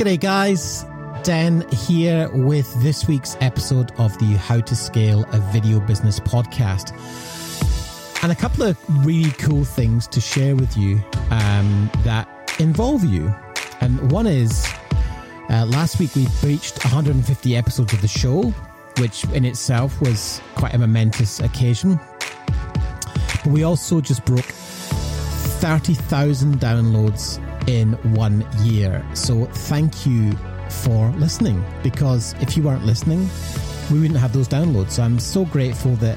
G'day, guys. Dan here with this week's episode of the How to Scale a Video Business podcast. And a couple of really cool things to share with you um, that involve you. And one is uh, last week we reached 150 episodes of the show, which in itself was quite a momentous occasion. But we also just broke 30,000 downloads in one year. So thank you for listening because if you weren't listening, we wouldn't have those downloads. So I'm so grateful that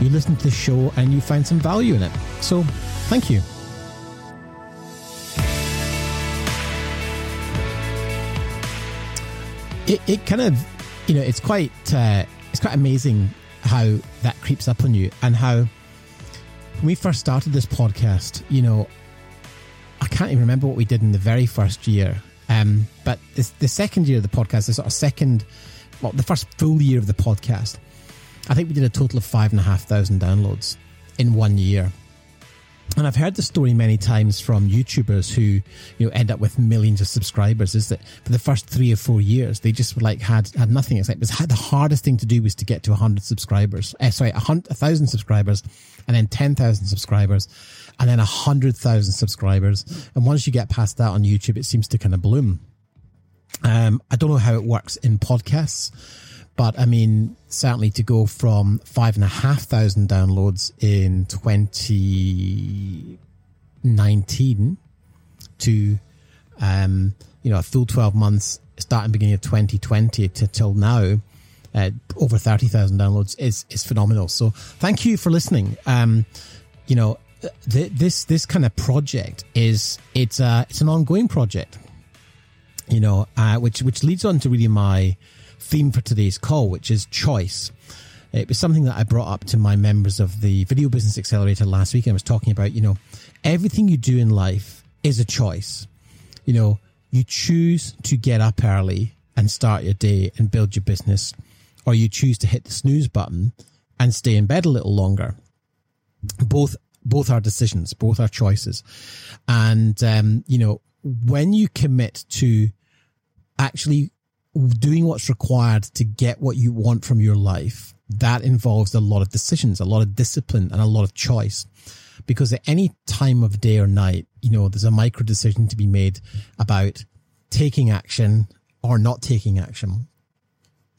you listened to the show and you find some value in it. So thank you. It, it kind of, you know, it's quite, uh, it's quite amazing how that creeps up on you and how when we first started this podcast, you know, I can't even remember what we did in the very first year. Um, but this, the second year of the podcast, the sort of second, well, the first full year of the podcast, I think we did a total of five and a half thousand downloads in one year. And I've heard the story many times from YouTubers who, you know, end up with millions of subscribers. Is that for the first three or four years they just like had had nothing. It's like the hardest thing to do was to get to hundred subscribers. Uh, sorry, a thousand subscribers, and then ten thousand subscribers, and then hundred thousand subscribers. And once you get past that on YouTube, it seems to kind of bloom. Um, I don't know how it works in podcasts, but I mean, certainly to go from five and a half thousand downloads in 2019 to, um, you know, a full 12 months starting beginning of 2020 to till now, uh, over 30,000 downloads is, is phenomenal. So thank you for listening. Um, you know, th- this, this kind of project is, it's a, it's an ongoing project, you know, uh, which, which leads on to really my theme for today's call, which is choice. It was something that I brought up to my members of the Video Business Accelerator last week. I was talking about, you know, everything you do in life is a choice. You know, you choose to get up early and start your day and build your business, or you choose to hit the snooze button and stay in bed a little longer. Both both are decisions, both are choices, and um, you know when you commit to actually doing what's required to get what you want from your life, that involves a lot of decisions, a lot of discipline and a lot of choice. Because at any time of day or night, you know, there's a micro decision to be made about taking action or not taking action,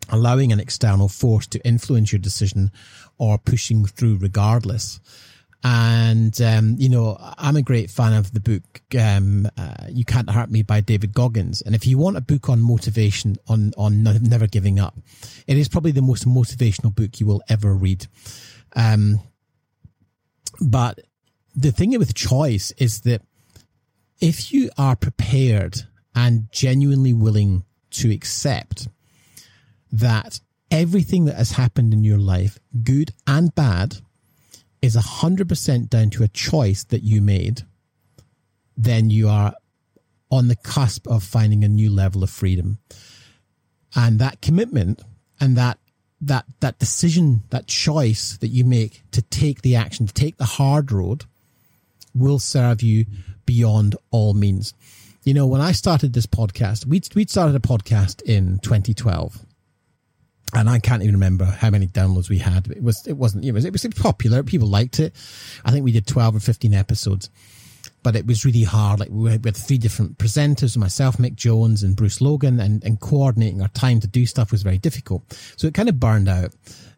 allowing an external force to influence your decision or pushing through regardless. And, um, you know, I'm a great fan of the book, um, uh, You Can't Hurt Me by David Goggins. And if you want a book on motivation, on, on never giving up, it is probably the most motivational book you will ever read. Um, but the thing with choice is that if you are prepared and genuinely willing to accept that everything that has happened in your life, good and bad, is 100% down to a choice that you made, then you are on the cusp of finding a new level of freedom. And that commitment and that that that decision, that choice that you make to take the action, to take the hard road, will serve you beyond all means. You know, when I started this podcast, we'd, we'd started a podcast in 2012 and I can't even remember how many downloads we had. It was, it wasn't, it was, it was popular. People liked it. I think we did 12 or 15 episodes, but it was really hard. Like we had, we had three different presenters, myself, Mick Jones and Bruce Logan and, and coordinating our time to do stuff was very difficult. So it kind of burned out.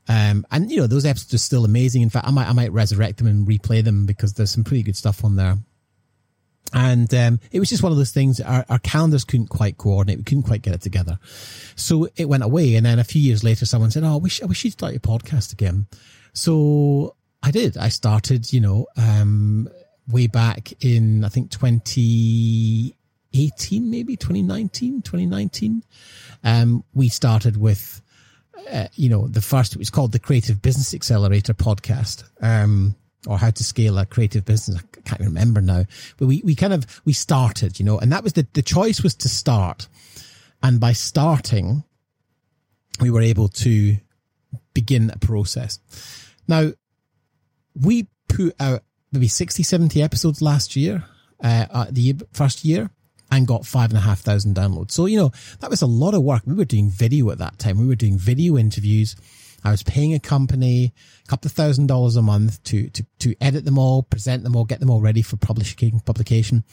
Um, and you know, those episodes are still amazing. In fact, I might, I might resurrect them and replay them because there's some pretty good stuff on there. And um, it was just one of those things. Our, our, calendars couldn't quite coordinate. We couldn't quite get it together. So it went away. And then a few years later, someone said, "Oh, I wish I wish you'd start your podcast again." So I did. I started, you know, um, way back in I think 2018, maybe 2019, 2019. Um, we started with, uh, you know, the first. It was called the Creative Business Accelerator podcast. Um, or how to scale a creative business. I can't remember now, but we, we kind of, we started, you know, and that was the, the choice was to start. And by starting, we were able to begin a process. Now, we put out maybe 60, 70 episodes last year, uh, uh the first year. and got five and a half thousand downloads. So, you know, that was a lot of work. We were doing video at that time. We were doing video interviews. I was paying a company a couple of thousand dollars a month to, to, to edit them all, present them all, get them all ready for publishing, publication.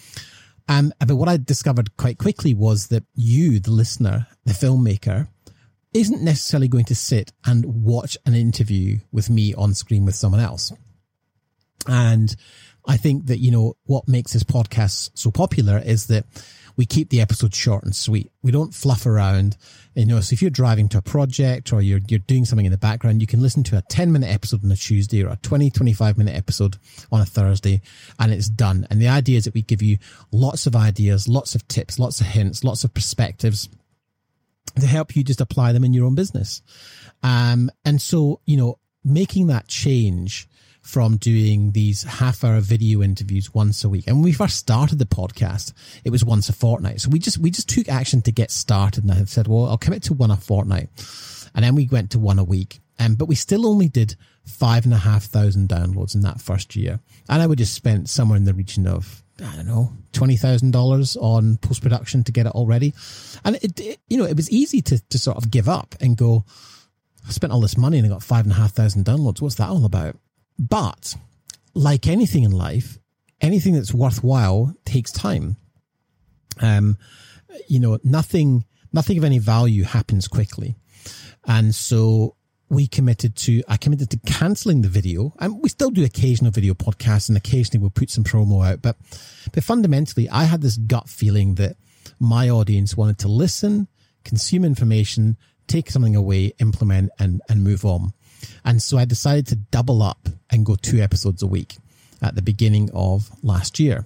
Um, but what I discovered quite quickly was that you, the listener, the filmmaker, isn't necessarily going to sit and watch an interview with me on screen with someone else. And I think that, you know, what makes this podcast so popular is that we keep the episodes short and sweet. We don't fluff around. You know, so if you're driving to a project or you're, you're doing something in the background, you can listen to a 10 minute episode on a Tuesday or a 20, 25 minute episode on a Thursday and it's done. And the idea is that we give you lots of ideas, lots of tips, lots of hints, lots of perspectives to help you just apply them in your own business. Um, and so, you know, making that change from doing these half hour video interviews once a week. And when we first started the podcast, it was once a fortnight. So we just, we just took action to get started. And I said, well, I'll commit to one a fortnight. And then we went to one a week. Um, but we still only did five and a half thousand downloads in that first year. And I would just spent somewhere in the region of, I don't know, $20,000 on post production to get it all ready. And it, it, you know, it was easy to, to sort of give up and go, I spent all this money and I got five and a half thousand downloads. What's that all about? But like anything in life, anything that's worthwhile takes time. Um, you know, nothing, nothing of any value happens quickly. And so we committed to, I committed to canceling the video and we still do occasional video podcasts and occasionally we'll put some promo out. But, but fundamentally, I had this gut feeling that my audience wanted to listen, consume information, take something away, implement and, and move on. And so I decided to double up and go two episodes a week at the beginning of last year.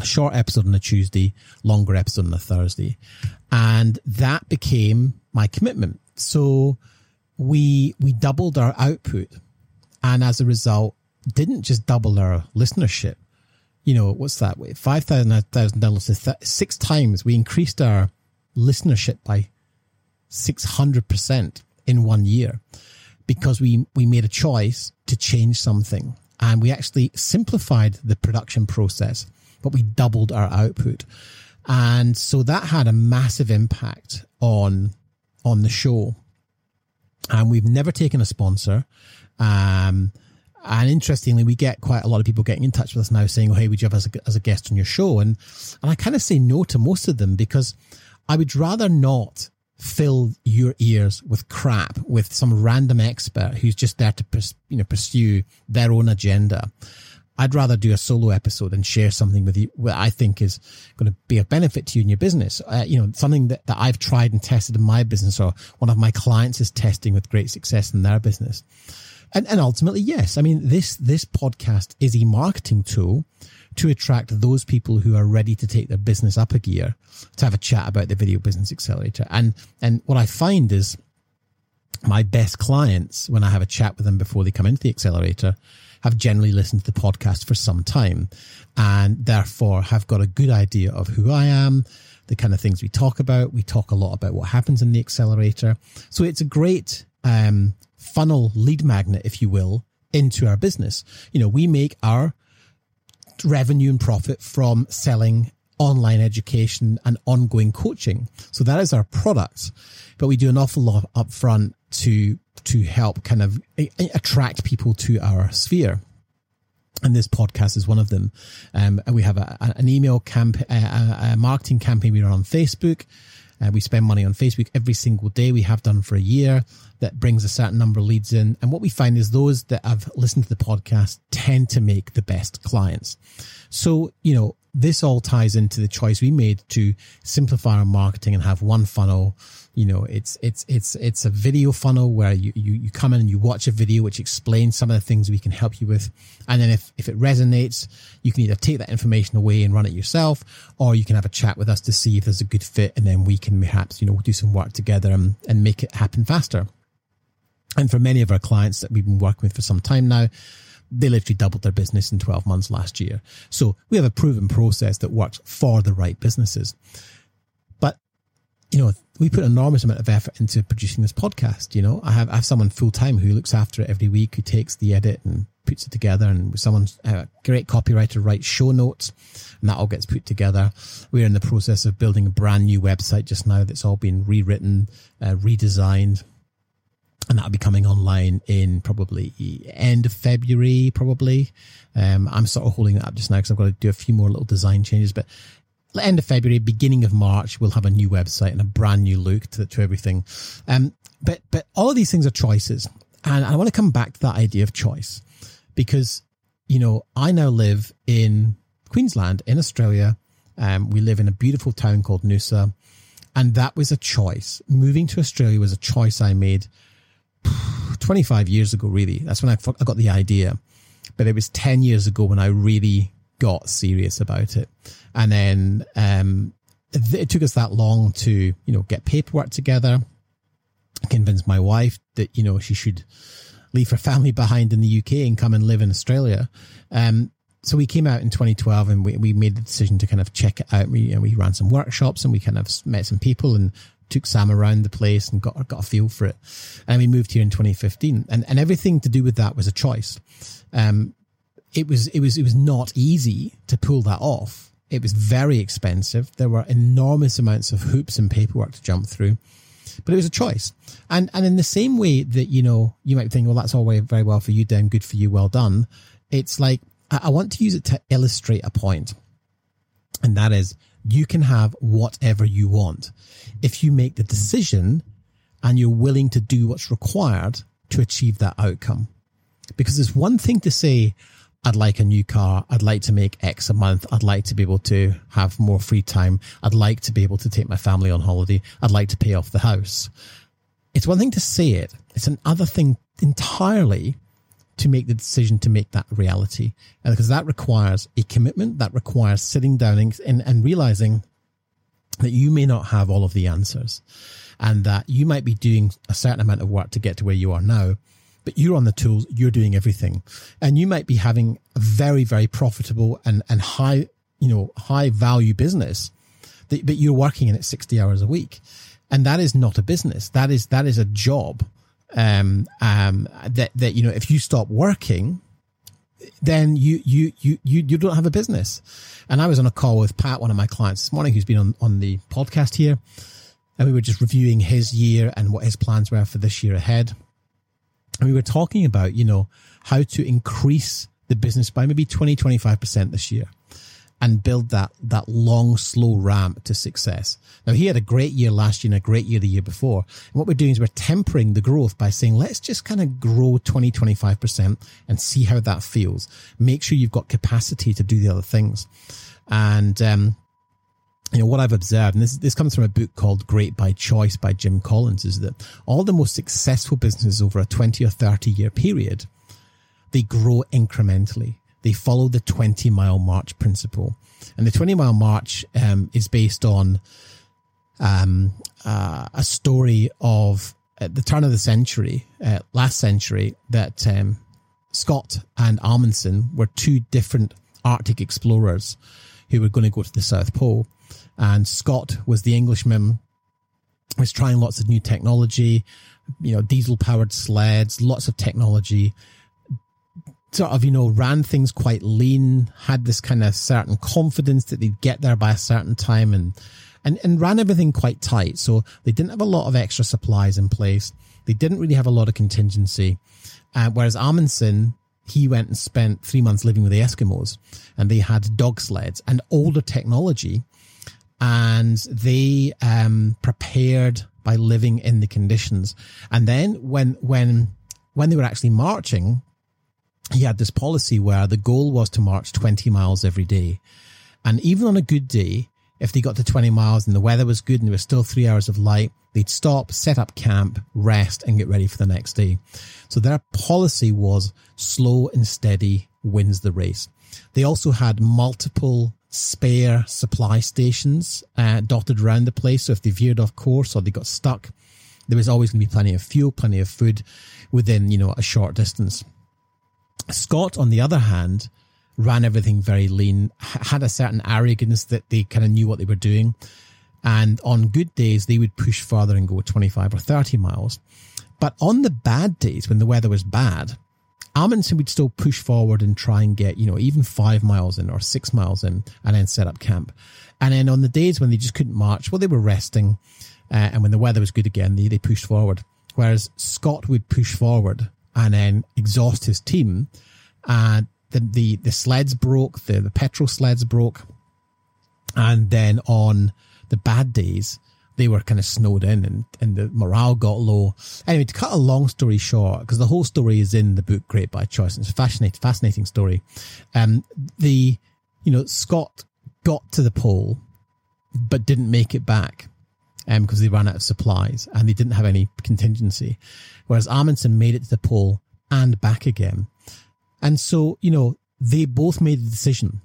A short episode on a Tuesday, longer episode on a Thursday. And that became my commitment. So we, we doubled our output and as a result, didn't just double our listenership. You know, what's that? 5,000 downloads six times. We increased our listenership by 600% in one year because we, we made a choice to change something and we actually simplified the production process, but we doubled our output. And so that had a massive impact on, on the show. And we've never taken a sponsor. Um, and interestingly, we get quite a lot of people getting in touch with us now saying, Oh, hey, would you have as a, as a guest on your show? And, and I kind of say no to most of them because I would rather not fill your ears with crap with some random expert who's just there to you know pursue their own agenda. I'd rather do a solo episode and share something with you that I think is going to be a benefit to you in your business. Uh, you know, something that, that I've tried and tested in my business or one of my clients is testing with great success in their business. And, and ultimately, yes, I mean, this, this podcast is a marketing tool to attract those people who are ready to take their business up a gear to have a chat about the video business accelerator. And, and what I find is my best clients, when I have a chat with them before they come into the accelerator, have generally listened to the podcast for some time and therefore have got a good idea of who I am, the kind of things we talk about. We talk a lot about what happens in the accelerator. So it's a great, um, funnel lead magnet, if you will, into our business. You know, we make our revenue and profit from selling online education and ongoing coaching. So that is our product, but we do an awful lot upfront to, to help kind of attract people to our sphere. And this podcast is one of them. Um, and we have a, an email camp, a, a, marketing campaign we run on Facebook. Uh, we spend money on Facebook every single day. We have done for a year that brings a certain number of leads in. And what we find is those that have listened to the podcast tend to make the best clients. So, you know, this all ties into the choice we made to simplify our marketing and have one funnel. You know, it's, it's, it's, it's a video funnel where you, you, you come in and you watch a video which explains some of the things we can help you with. And then if, if it resonates, you can either take that information away and run it yourself, or you can have a chat with us to see if there's a good fit. And then we can perhaps, you know, do some work together and, and make it happen faster. And for many of our clients that we've been working with for some time now, they literally doubled their business in 12 months last year. So we have a proven process that works for the right businesses. But, you know, we put an enormous amount of effort into producing this podcast. You know, I have I have someone full time who looks after it every week, who takes the edit and puts it together, and someone's a uh, great copywriter writes show notes, and that all gets put together. We're in the process of building a brand new website just now that's all been rewritten, uh, redesigned, and that'll be coming online in probably end of February, probably. Um, I'm sort of holding that up just now because I've got to do a few more little design changes, but end of February, beginning of March, we'll have a new website and a brand new look to, to everything. Um, but, but all of these things are choices. And I want to come back to that idea of choice because, you know, I now live in Queensland in Australia. Um, we live in a beautiful town called Noosa. And that was a choice. Moving to Australia was a choice I made 25 years ago, really. That's when I, I got the idea. But it was 10 years ago when I really got serious about it. And then um, it took us that long to, you know, get paperwork together, convince my wife that, you know, she should leave her family behind in the UK and come and live in Australia. Um, so we came out in 2012 and we, we made the decision to kind of check it out. We, you know, we ran some workshops and we kind of met some people and took Sam around the place and got, got a feel for it. And we moved here in 2015 and, and everything to do with that was a choice. Um, it was, it was, it was not easy to pull that off. It was very expensive. There were enormous amounts of hoops and paperwork to jump through, but it was a choice. And, and in the same way that, you know, you might think, well, that's all very well for you, Dan. Good for you. Well done. It's like, I want to use it to illustrate a. And that is you can have whatever you want if you make the decision and you're willing to do what's required to achieve that outcome. Because there's one thing to say, I'd like a new car. I'd like to make X a month. I'd like to be able to have more free time. I'd like to be able to take my family on holiday. I'd like to pay off the house. It's one thing to say it. It's another thing entirely to make the decision to make that reality. Uh, and because that requires a commitment, that requires sitting down and, and, and realizing that you may not have all of the answers and that you might be doing a certain amount of work to get to where you are now but you're on the tools, you're doing everything. And you might be having a very, very profitable and, and high, you know, high value business that, but you're working in it 60 hours a week. And that is not a business. That is, that is a job. Um, um, that, that, you know, if you stop working, then you, you, you, you, you don't have a business. And I was on a call with Pat, one of my clients this morning, who's been on, on the podcast here. And we were just reviewing his year and what his plans were for this year ahead. And we were talking about, you know, how to increase the business by maybe 20, 25% this year and build that, that long, slow ramp to success. Now he had a great year last year and a great year the year before. And what we're doing is we're tempering the growth by saying, let's just kind of grow 20, 25% and see how that feels. Make sure you've got capacity to do the other things. And, um, you know, what I've observed, and this, this comes from a book called Great by Choice by Jim Collins, is that all the most successful businesses over a 20 or 30 year period, they grow incrementally. They follow the 20 mile march principle. And the 20 mile march um, is based on um, uh, a story of at the turn of the century, uh, last century, that um, Scott and Amundsen were two different Arctic explorers who were going to go to the South Pole and Scott was the Englishman, was trying lots of new technology, you know, diesel powered sleds, lots of technology, sort of, you know, ran things quite lean, had this kind of certain confidence that they'd get there by a certain time and, and, and ran everything quite tight. So they didn't have a lot of extra supplies in place. They didn't really have a lot of contingency. Uh, whereas Amundsen, he went and spent three months living with the Eskimos and they had dog sleds and older technology and they um, prepared by living in the conditions. And then when when when they were actually marching, he had this policy where the goal was to march 20 miles every day. And even on a good day, if they got to 20 miles and the weather was good and there was still three hours of light, they'd stop, set up camp, rest, and get ready for the next day. So their policy was slow and steady wins the race. They also had multiple spare supply stations uh, dotted around the place. So if they veered off course or they got stuck, there was always going to be plenty of fuel, plenty of food within, you know, a short distance. Scott, on the other hand, ran everything very lean, had a certain arrogance that they kind of knew what they were doing. And on good days, they would push further and go 25 or 30 miles. But on the bad days, when the weather was bad, Amundsen would still push forward and try and get, you know, even five miles in or six miles in and then set up camp. And then on the days when they just couldn't march, well, they were resting. Uh, and when the weather was good again, they, they pushed forward. Whereas Scott would push forward and then exhaust his team. And the, the, the sleds broke, the, the petrol sleds broke. And then on the bad days, they were kind of snowed in and, and the morale got low. Anyway, to cut a long story short, because the whole story is in the book Great by Choice. It's a fascinating, fascinating story. Um, the, you know, Scott got to the pole, but didn't make it back. Um, because they ran out of supplies and they didn't have any contingency. Whereas Amundsen made it to the pole and back again. And so, you know, they both made a decision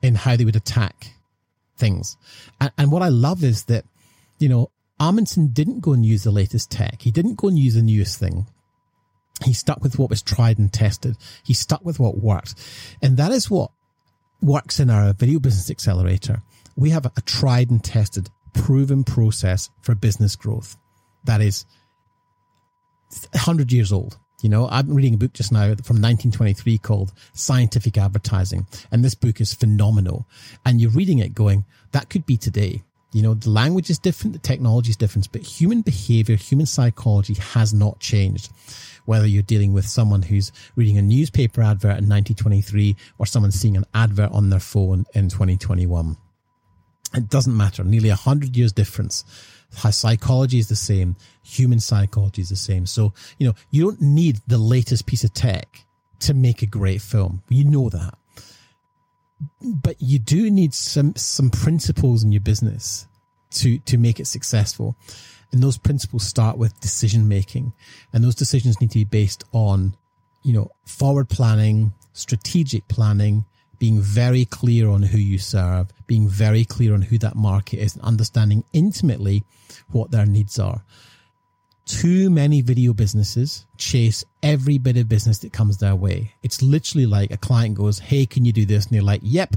in how they would attack things. And, and what I love is that, you know, Amundsen didn't go and use the latest tech. He didn't go and use the newest thing. He stuck with what was tried and tested. He stuck with what worked. And that is what works in our video business accelerator. We have a tried and tested proven process for business growth that is 100 years old. You know, I'm reading a book just now from 1923 called Scientific Advertising. And this book is phenomenal. And you're reading it going, that could be today. You know, the language is different, the technology is different, but human behavior, human psychology has not changed. Whether you're dealing with someone who's reading a newspaper advert in 1923 or someone seeing an advert on their phone in 2021. It doesn't matter. Nearly a hundred years difference. Psychology is the same. Human psychology is the same. So, you know, you don't need the latest piece of tech to make a great film. You know that. But you do need some, some principles in your business to, to make it successful. And those principles start with decision making. And those decisions need to be based on, you know, forward planning, strategic planning, being very clear on who you serve, being very clear on who that market is, and understanding intimately what their needs are. Too many video businesses chase every bit of business that comes their way. It's literally like a client goes, Hey, can you do this? And they're like, Yep.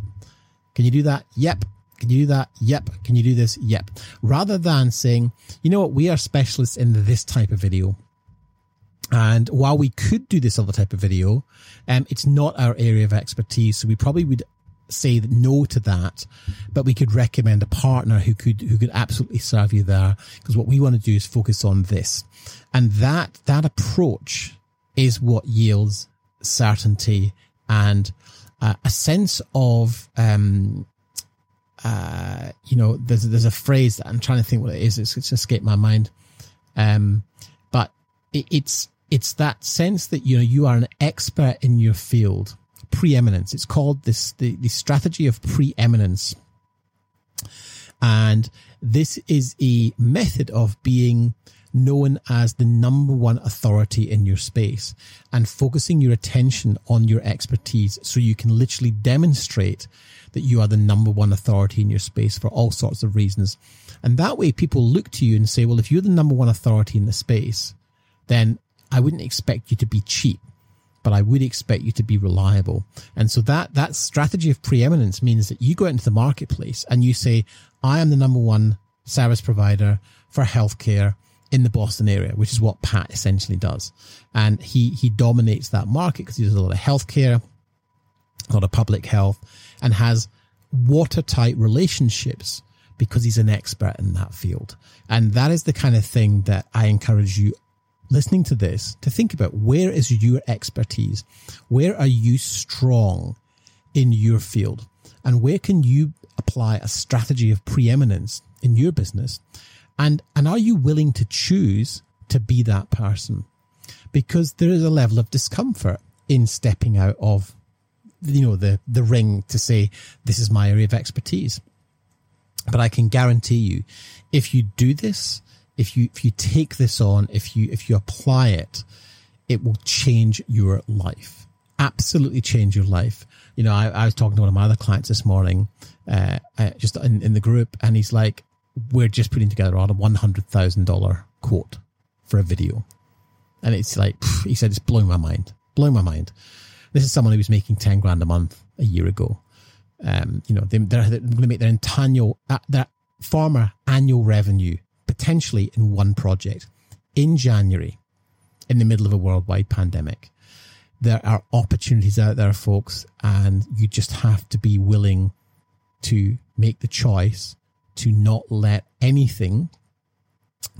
Can you do that? Yep. Can you do that? Yep. Can you do this? Yep. Rather than saying, you know what? We are specialists in this type of video. And while we could do this other type of video, um, it's not our area of expertise. So we probably would say no to that, but we could recommend a partner who could, who could absolutely serve you there. Because what we want to do is focus on this. And that, that approach is what yields certainty and uh, a sense of, um, uh, you know, there's, there's a phrase that I'm trying to think what it is. It's, it's escaped my mind. Um, but it, it's, it's that sense that you know you are an expert in your field preeminence it's called this the, the strategy of preeminence and this is a method of being known as the number one authority in your space and focusing your attention on your expertise so you can literally demonstrate that you are the number one authority in your space for all sorts of reasons. And that way people look to you and say, well, if you're the number one authority in the space, then I wouldn't expect you to be cheap, but I would expect you to be reliable. And so that, that strategy of preeminence means that you go into the marketplace and you say, I am the number one service provider for healthcare in the Boston area, which is what Pat essentially does. And he, he dominates that market because he does a lot of healthcare, a lot of public health and has watertight relationships because he's an expert in that field. And that is the kind of thing that I encourage you listening to this to think about where is your expertise? Where are you strong in your field? And where can you apply a strategy of preeminence in your business? And, and are you willing to choose to be that person? Because there is a level of discomfort in stepping out of, you know, the, the ring to say, this is my area of expertise. But I can guarantee you, if you do this, if you if you take this on, if you if you apply it, it will change your life. Absolutely change your life. You know, I, I was talking to one of my other clients this morning, uh, uh, just in, in the group, and he's like, "We're just putting together on a one hundred thousand dollar quote for a video," and it's like he said, "It's blowing my mind, blowing my mind." This is someone who was making ten grand a month a year ago. Um, you know, they, are going to make their annual, uh, their former annual revenue potentially in one project in January in the middle of a worldwide pandemic. There are opportunities out there, folks, and you just have to be willing to make the choice to not let anything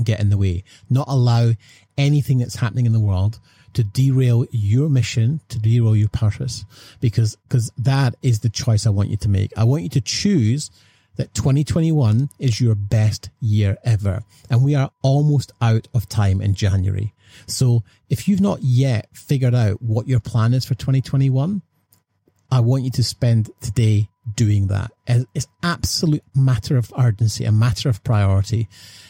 get in the way, not allow anything that's happening in the world to derail your mission, to derail your purpose, because, because that is the choice I want you to make. I want you to choose that 2021 is your best year ever. And we are almost out of time in January. So if you've not yet figured out what your plan is for 2021, I want you to spend today doing that. It's absolute matter of urgency, a matter of priority.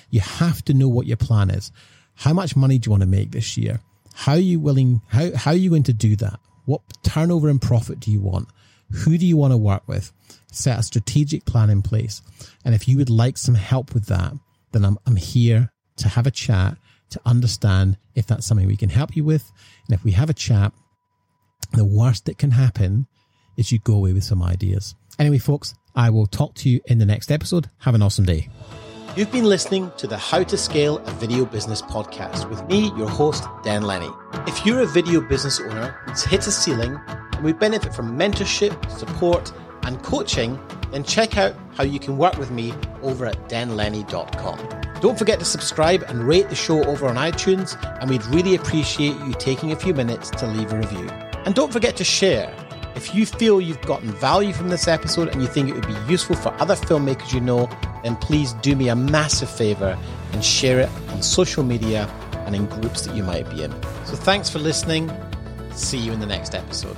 You have to know what your plan is. How much money do you want to make this year? How are you willing? How, how are you going to do that? What turnover and profit do you want? Who do you want to work with? Set a strategic plan in place. And if you would like some help with that, then I'm, I'm here to have a chat to understand if that's something we can help you with. And if we have a chat, the worst that can happen is you go away with some ideas. Anyway, folks, I will talk to you in the next episode. Have an awesome day. You've been listening to the How to Scale a Video Business podcast with me, your host, Dan Lenny. If you're a video business owner who's hit a ceiling and we benefit from mentorship, support, and coaching, then check out how you can work with me over at danlenny.com. Don't forget to subscribe and rate the show over on iTunes, and we'd really appreciate you taking a few minutes to leave a review. And don't forget to share. If you feel you've gotten value from this episode and you think it would be useful for other filmmakers you know, then please do me a massive favor and share it on social media and in groups that you might be in. So thanks for listening. See you in the next episode.